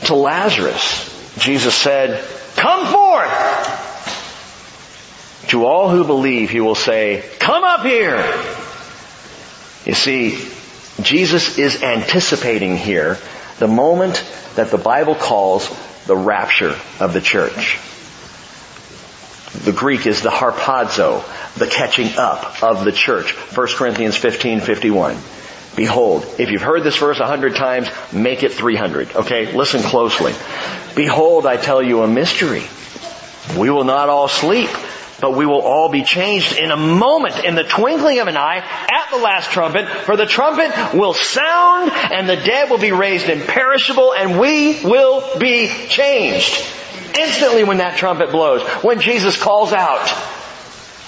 To Lazarus, Jesus said, come forth! To all who believe, he will say, come up here! You see, Jesus is anticipating here the moment that the Bible calls the rapture of the church. The Greek is the harpazo, the catching up of the church. 1 Corinthians 15, 51. Behold, if you've heard this verse a hundred times, make it 300. Okay, listen closely. Behold, I tell you a mystery. We will not all sleep, but we will all be changed in a moment, in the twinkling of an eye, at the last trumpet, for the trumpet will sound and the dead will be raised imperishable and we will be changed. Instantly when that trumpet blows, when Jesus calls out,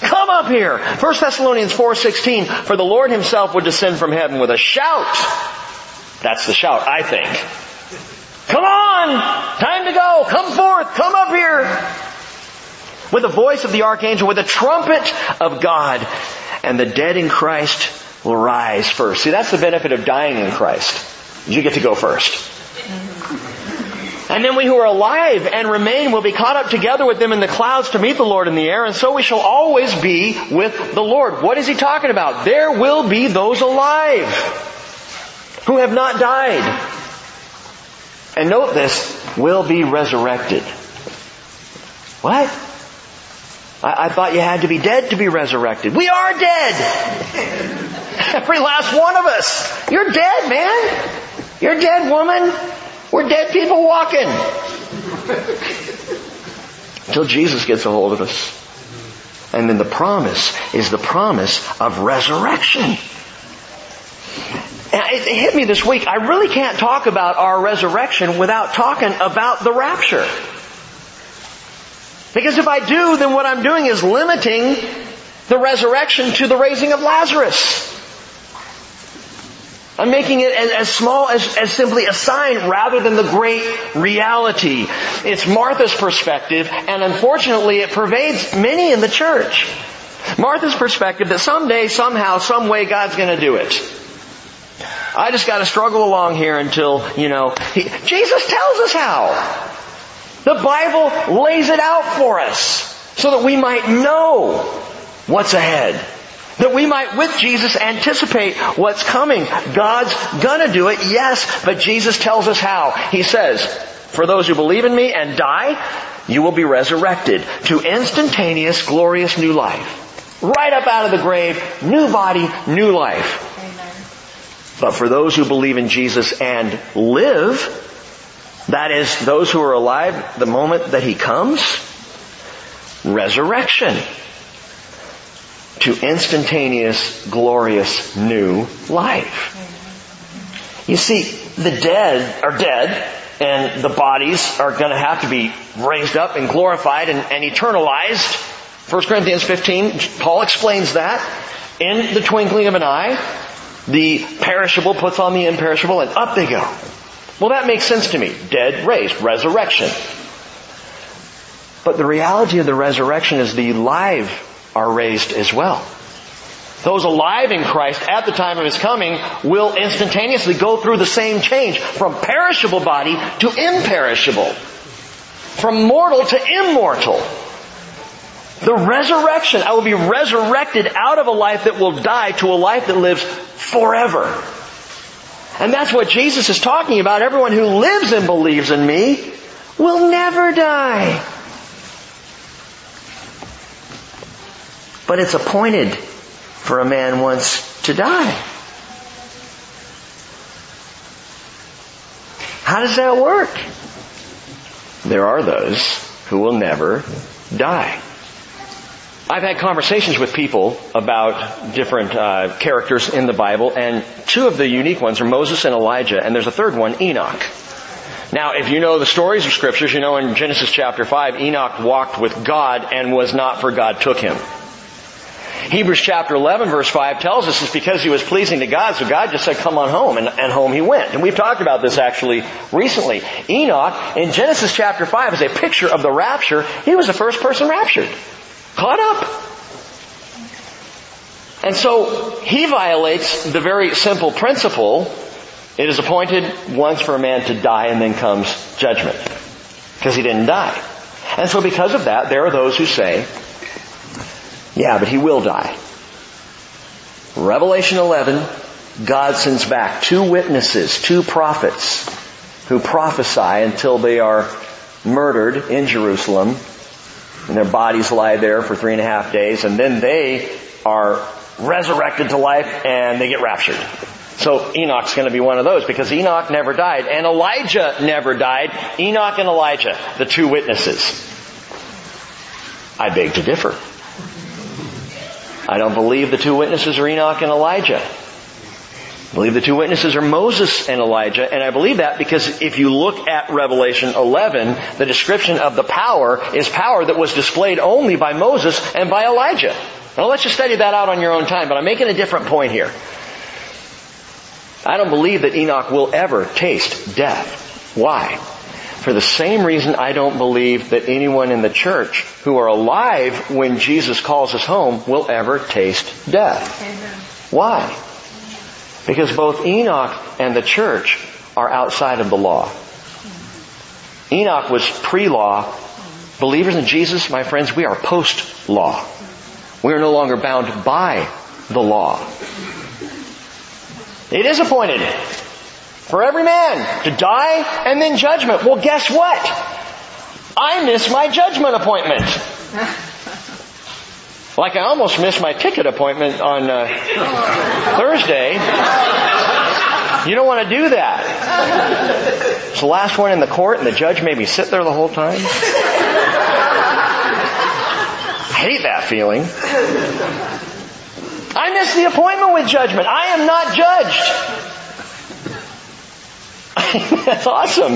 come up here. 1 Thessalonians 4.16, for the Lord himself would descend from heaven with a shout. That's the shout, I think. Come on! Time to go! Come forth! Come up here! With the voice of the archangel, with the trumpet of God, and the dead in Christ will rise first. See, that's the benefit of dying in Christ. You get to go first. And then we who are alive and remain will be caught up together with them in the clouds to meet the Lord in the air, and so we shall always be with the Lord. What is he talking about? There will be those alive who have not died. And note this, will be resurrected. What? I, I thought you had to be dead to be resurrected. We are dead! Every last one of us. You're dead, man! You're dead, woman! We're dead people walking! Until Jesus gets a hold of us. And then the promise is the promise of resurrection. It hit me this week. I really can't talk about our resurrection without talking about the rapture. Because if I do, then what I'm doing is limiting the resurrection to the raising of Lazarus. I'm making it as, small as, as simply a sign rather than the great reality. It's Martha's perspective, and unfortunately it pervades many in the church. Martha's perspective that someday, somehow, some way God's gonna do it. I just gotta struggle along here until, you know, he, Jesus tells us how. The Bible lays it out for us so that we might know what's ahead. That we might, with Jesus, anticipate what's coming. God's gonna do it, yes, but Jesus tells us how. He says, for those who believe in me and die, you will be resurrected to instantaneous, glorious new life. Right up out of the grave, new body, new life. Amen. But for those who believe in Jesus and live, that is, those who are alive the moment that He comes, resurrection to instantaneous, glorious, new life. You see, the dead are dead, and the bodies are going to have to be raised up and glorified and, and eternalized. 1 Corinthians 15, Paul explains that. In the twinkling of an eye, the perishable puts on the imperishable, and up they go. Well, that makes sense to me. Dead, raised, resurrection. But the reality of the resurrection is the live are raised as well. Those alive in Christ at the time of His coming will instantaneously go through the same change from perishable body to imperishable. From mortal to immortal. The resurrection, I will be resurrected out of a life that will die to a life that lives forever. And that's what Jesus is talking about. Everyone who lives and believes in me will never die. But it's appointed for a man once to die. How does that work? There are those who will never die. I've had conversations with people about different uh, characters in the Bible, and two of the unique ones are Moses and Elijah, and there's a third one, Enoch. Now, if you know the stories of scriptures, you know in Genesis chapter 5, Enoch walked with God and was not for God took him. Hebrews chapter 11 verse 5 tells us it's because he was pleasing to God, so God just said, come on home, and, and home he went. And we've talked about this actually recently. Enoch, in Genesis chapter 5, is a picture of the rapture. He was the first person raptured. Caught up. And so, he violates the very simple principle, it is appointed once for a man to die and then comes judgment. Because he didn't die. And so because of that, there are those who say, yeah, but he will die. Revelation 11, God sends back two witnesses, two prophets, who prophesy until they are murdered in Jerusalem, and their bodies lie there for three and a half days, and then they are resurrected to life and they get raptured. So Enoch's going to be one of those because Enoch never died and Elijah never died. Enoch and Elijah, the two witnesses. I beg to differ. I don't believe the two witnesses are Enoch and Elijah. I believe the two witnesses are Moses and Elijah, and I believe that because if you look at Revelation 11, the description of the power is power that was displayed only by Moses and by Elijah. Now let's just study that out on your own time, but I'm making a different point here. I don't believe that Enoch will ever taste death. Why? For the same reason I don't believe that anyone in the church who are alive when Jesus calls us home will ever taste death. Why? Because both Enoch and the church are outside of the law. Enoch was pre-law. Believers in Jesus, my friends, we are post-law. We are no longer bound by the law. It is appointed for every man to die and then judgment. Well, guess what? I miss my judgment appointment. Like I almost missed my ticket appointment on uh, Thursday. You don't want to do that. It's the last one in the court and the judge made me sit there the whole time. I hate that feeling. I missed the appointment with judgment. I am not judged. that's awesome.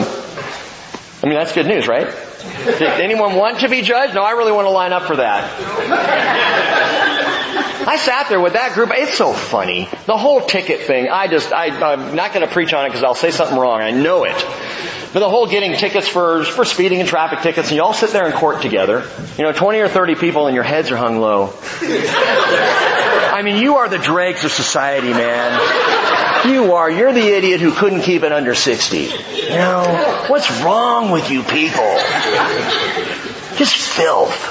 I mean, that's good news, right? Did anyone want to be judged? No, I really want to line up for that. I sat there with that group. It's so funny. The whole ticket thing, I just, I, I'm not going to preach on it because I'll say something wrong. I know it. But the whole getting tickets for, for speeding and traffic tickets, and you all sit there in court together. You know, 20 or 30 people and your heads are hung low. I mean, you are the dregs of society, man. You are. You're the idiot who couldn't keep it under 60. You know, what's wrong with you people? Just filth.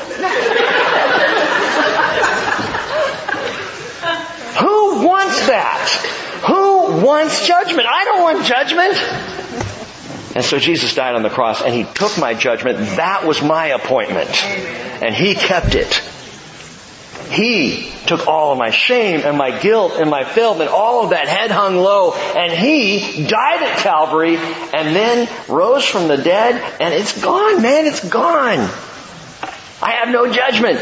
Who wants that? Who wants judgment? I don't want judgment. And so Jesus died on the cross and He took my judgment. That was my appointment. And He kept it. He took all of my shame and my guilt and my filth and all of that head hung low and He died at Calvary and then rose from the dead and it's gone, man, it's gone. I have no judgment.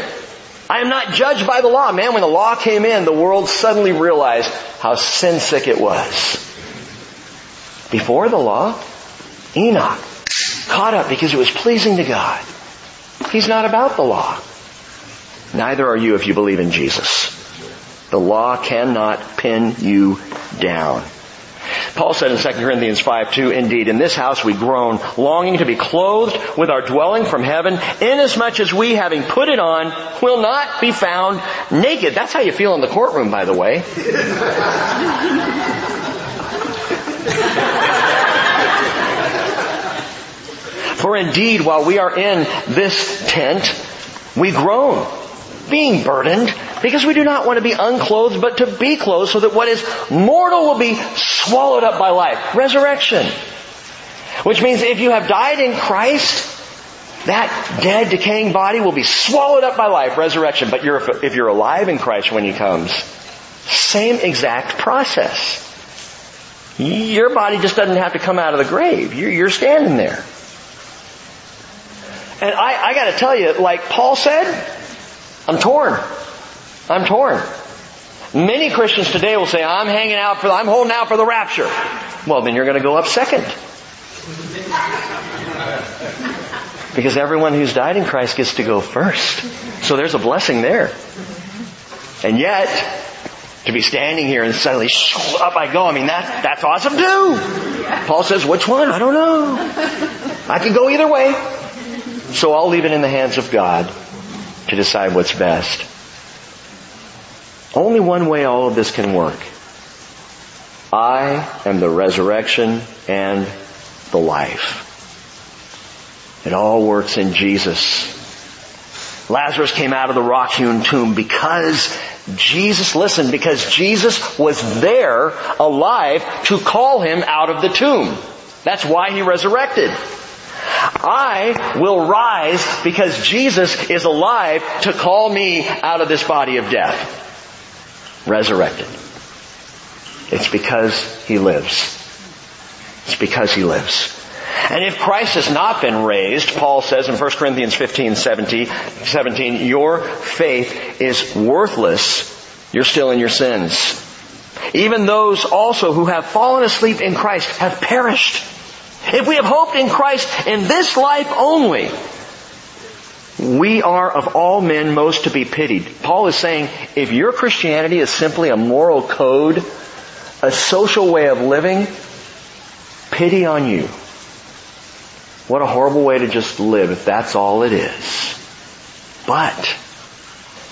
I am not judged by the law. Man, when the law came in, the world suddenly realized how sin sick it was. Before the law, Enoch caught up because it was pleasing to God. He's not about the law. Neither are you if you believe in Jesus. The law cannot pin you down. Paul said in 2 Corinthians 5, 2, Indeed, in this house we groan, longing to be clothed with our dwelling from heaven, inasmuch as we, having put it on, will not be found naked. That's how you feel in the courtroom, by the way. For indeed, while we are in this tent, we groan, being burdened, because we do not want to be unclothed, but to be clothed, so that what is mortal will be swallowed up by life. Resurrection. Which means if you have died in Christ, that dead, decaying body will be swallowed up by life, resurrection. But you're, if you're alive in Christ when He comes, same exact process. Your body just doesn't have to come out of the grave. You're, you're standing there. And I, I gotta tell you, like Paul said, I'm torn. I'm torn. Many Christians today will say, I'm hanging out for, the I'm holding out for the rapture. Well, then you're gonna go up second. Because everyone who's died in Christ gets to go first. So there's a blessing there. And yet, to be standing here and suddenly up I go, I mean that, that's awesome too. Paul says, which one? I don't know. I could go either way. So I'll leave it in the hands of God to decide what's best. Only one way all of this can work. I am the resurrection and the life. It all works in Jesus. Lazarus came out of the rock-hewn tomb because Jesus, listen, because Jesus was there alive to call him out of the tomb. That's why he resurrected. I will rise because Jesus is alive to call me out of this body of death. Resurrected. It's because He lives. It's because He lives. And if Christ has not been raised, Paul says in 1 Corinthians 15, 17, 17 your faith is worthless. You're still in your sins. Even those also who have fallen asleep in Christ have perished. If we have hoped in Christ in this life only, we are of all men most to be pitied. Paul is saying, if your Christianity is simply a moral code, a social way of living, pity on you. What a horrible way to just live if that's all it is. But,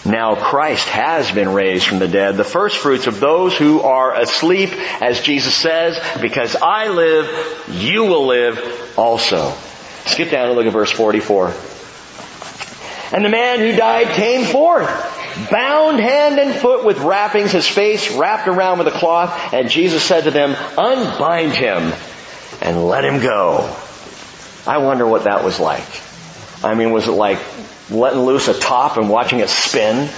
now Christ has been raised from the dead, the first fruits of those who are asleep, as Jesus says, because I live, you will live also. Skip down and look at verse 44. And the man who died came forth, bound hand and foot with wrappings, his face wrapped around with a cloth, and Jesus said to them, unbind him and let him go. I wonder what that was like. I mean, was it like letting loose a top and watching it spin.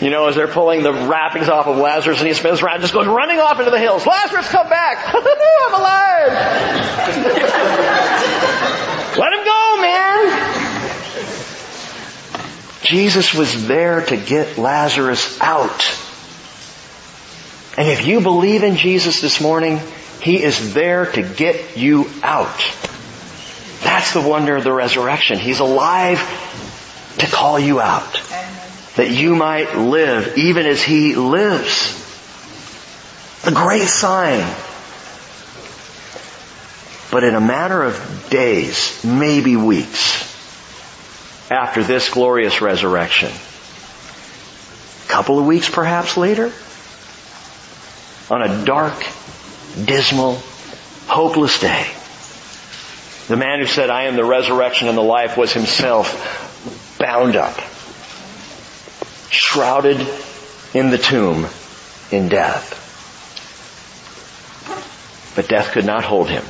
You know, as they're pulling the wrappings off of Lazarus and he spins around, just goes running off into the hills. Lazarus, come back! I'm alive! Let him go, man! Jesus was there to get Lazarus out. And if you believe in Jesus this morning, He is there to get you out. That's the wonder of the resurrection. He's alive to call you out. That you might live even as He lives. The great sign. But in a matter of days, maybe weeks, after this glorious resurrection, a couple of weeks perhaps later, on a dark, dismal, hopeless day, the man who said, I am the resurrection and the life was himself bound up, shrouded in the tomb in death. But death could not hold him.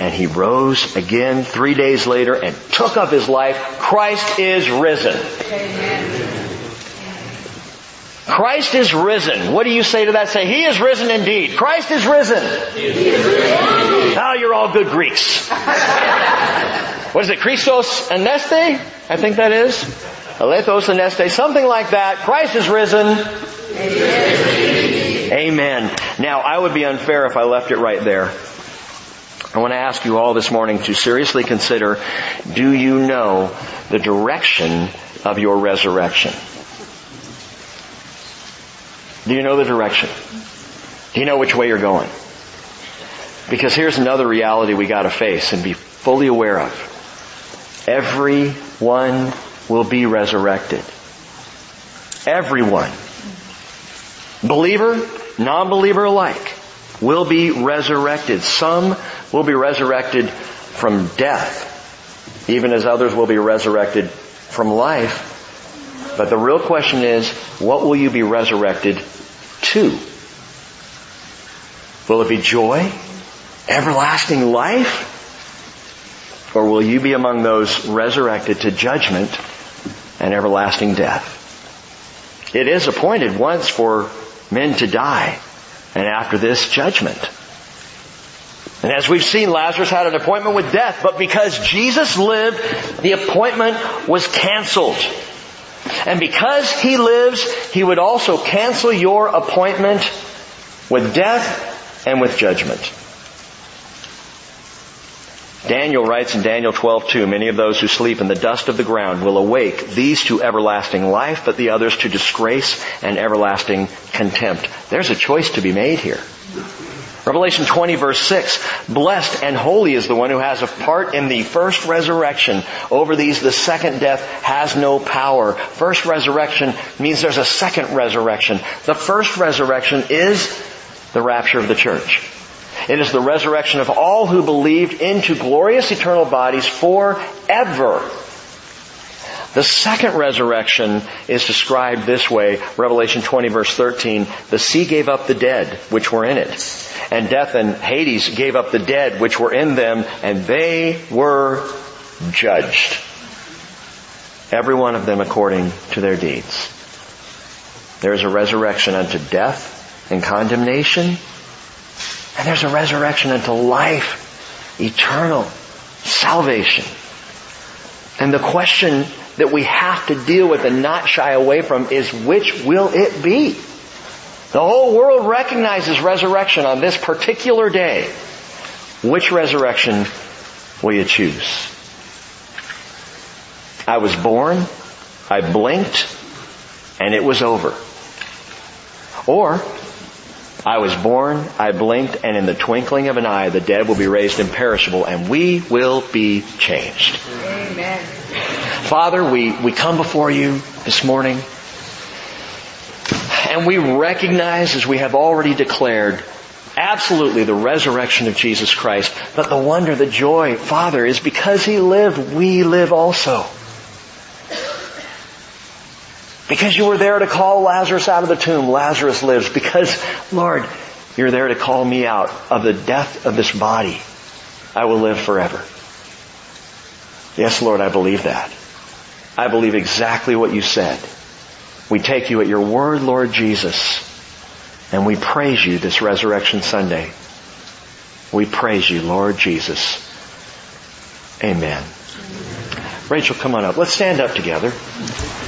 And he rose again three days later and took up his life. Christ is risen. Christ is risen. What do you say to that? Say, He is risen indeed. Christ is risen. Now oh, you're all good Greeks. what is it? Christos aneste? I think that is. Alethos aneste. Something like that. Christ is risen. Amen. Now I would be unfair if I left it right there. I want to ask you all this morning to seriously consider, do you know the direction of your resurrection? Do you know the direction? Do you know which way you're going? Because here's another reality we gotta face and be fully aware of. Everyone will be resurrected. Everyone. Believer, non-believer alike will be resurrected. Some will be resurrected from death, even as others will be resurrected from life. But the real question is, what will you be resurrected to? Will it be joy? Everlasting life? Or will you be among those resurrected to judgment and everlasting death? It is appointed once for men to die and after this, judgment. And as we've seen, Lazarus had an appointment with death, but because Jesus lived, the appointment was canceled. And because he lives, he would also cancel your appointment with death and with judgment. Daniel writes in Daniel 12:2, many of those who sleep in the dust of the ground will awake, these to everlasting life, but the others to disgrace and everlasting contempt. There's a choice to be made here. Revelation 20 verse 6, blessed and holy is the one who has a part in the first resurrection. Over these the second death has no power. First resurrection means there's a second resurrection. The first resurrection is the rapture of the church. It is the resurrection of all who believed into glorious eternal bodies forever. The second resurrection is described this way, Revelation 20 verse 13, the sea gave up the dead which were in it, and death and Hades gave up the dead which were in them, and they were judged. Every one of them according to their deeds. There is a resurrection unto death and condemnation, and there's a resurrection unto life, eternal salvation. And the question that we have to deal with and not shy away from is which will it be? The whole world recognizes resurrection on this particular day. Which resurrection will you choose? I was born, I blinked, and it was over. Or, I was born, I blinked, and in the twinkling of an eye, the dead will be raised imperishable, and we will be changed. Amen. Father, we, we come before you this morning, and we recognize, as we have already declared, absolutely the resurrection of Jesus Christ, but the wonder, the joy, Father, is because He lived, we live also. Because you were there to call Lazarus out of the tomb, Lazarus lives. Because, Lord, you're there to call me out of the death of this body. I will live forever. Yes, Lord, I believe that. I believe exactly what you said. We take you at your word, Lord Jesus, and we praise you this Resurrection Sunday. We praise you, Lord Jesus. Amen. Rachel, come on up. Let's stand up together.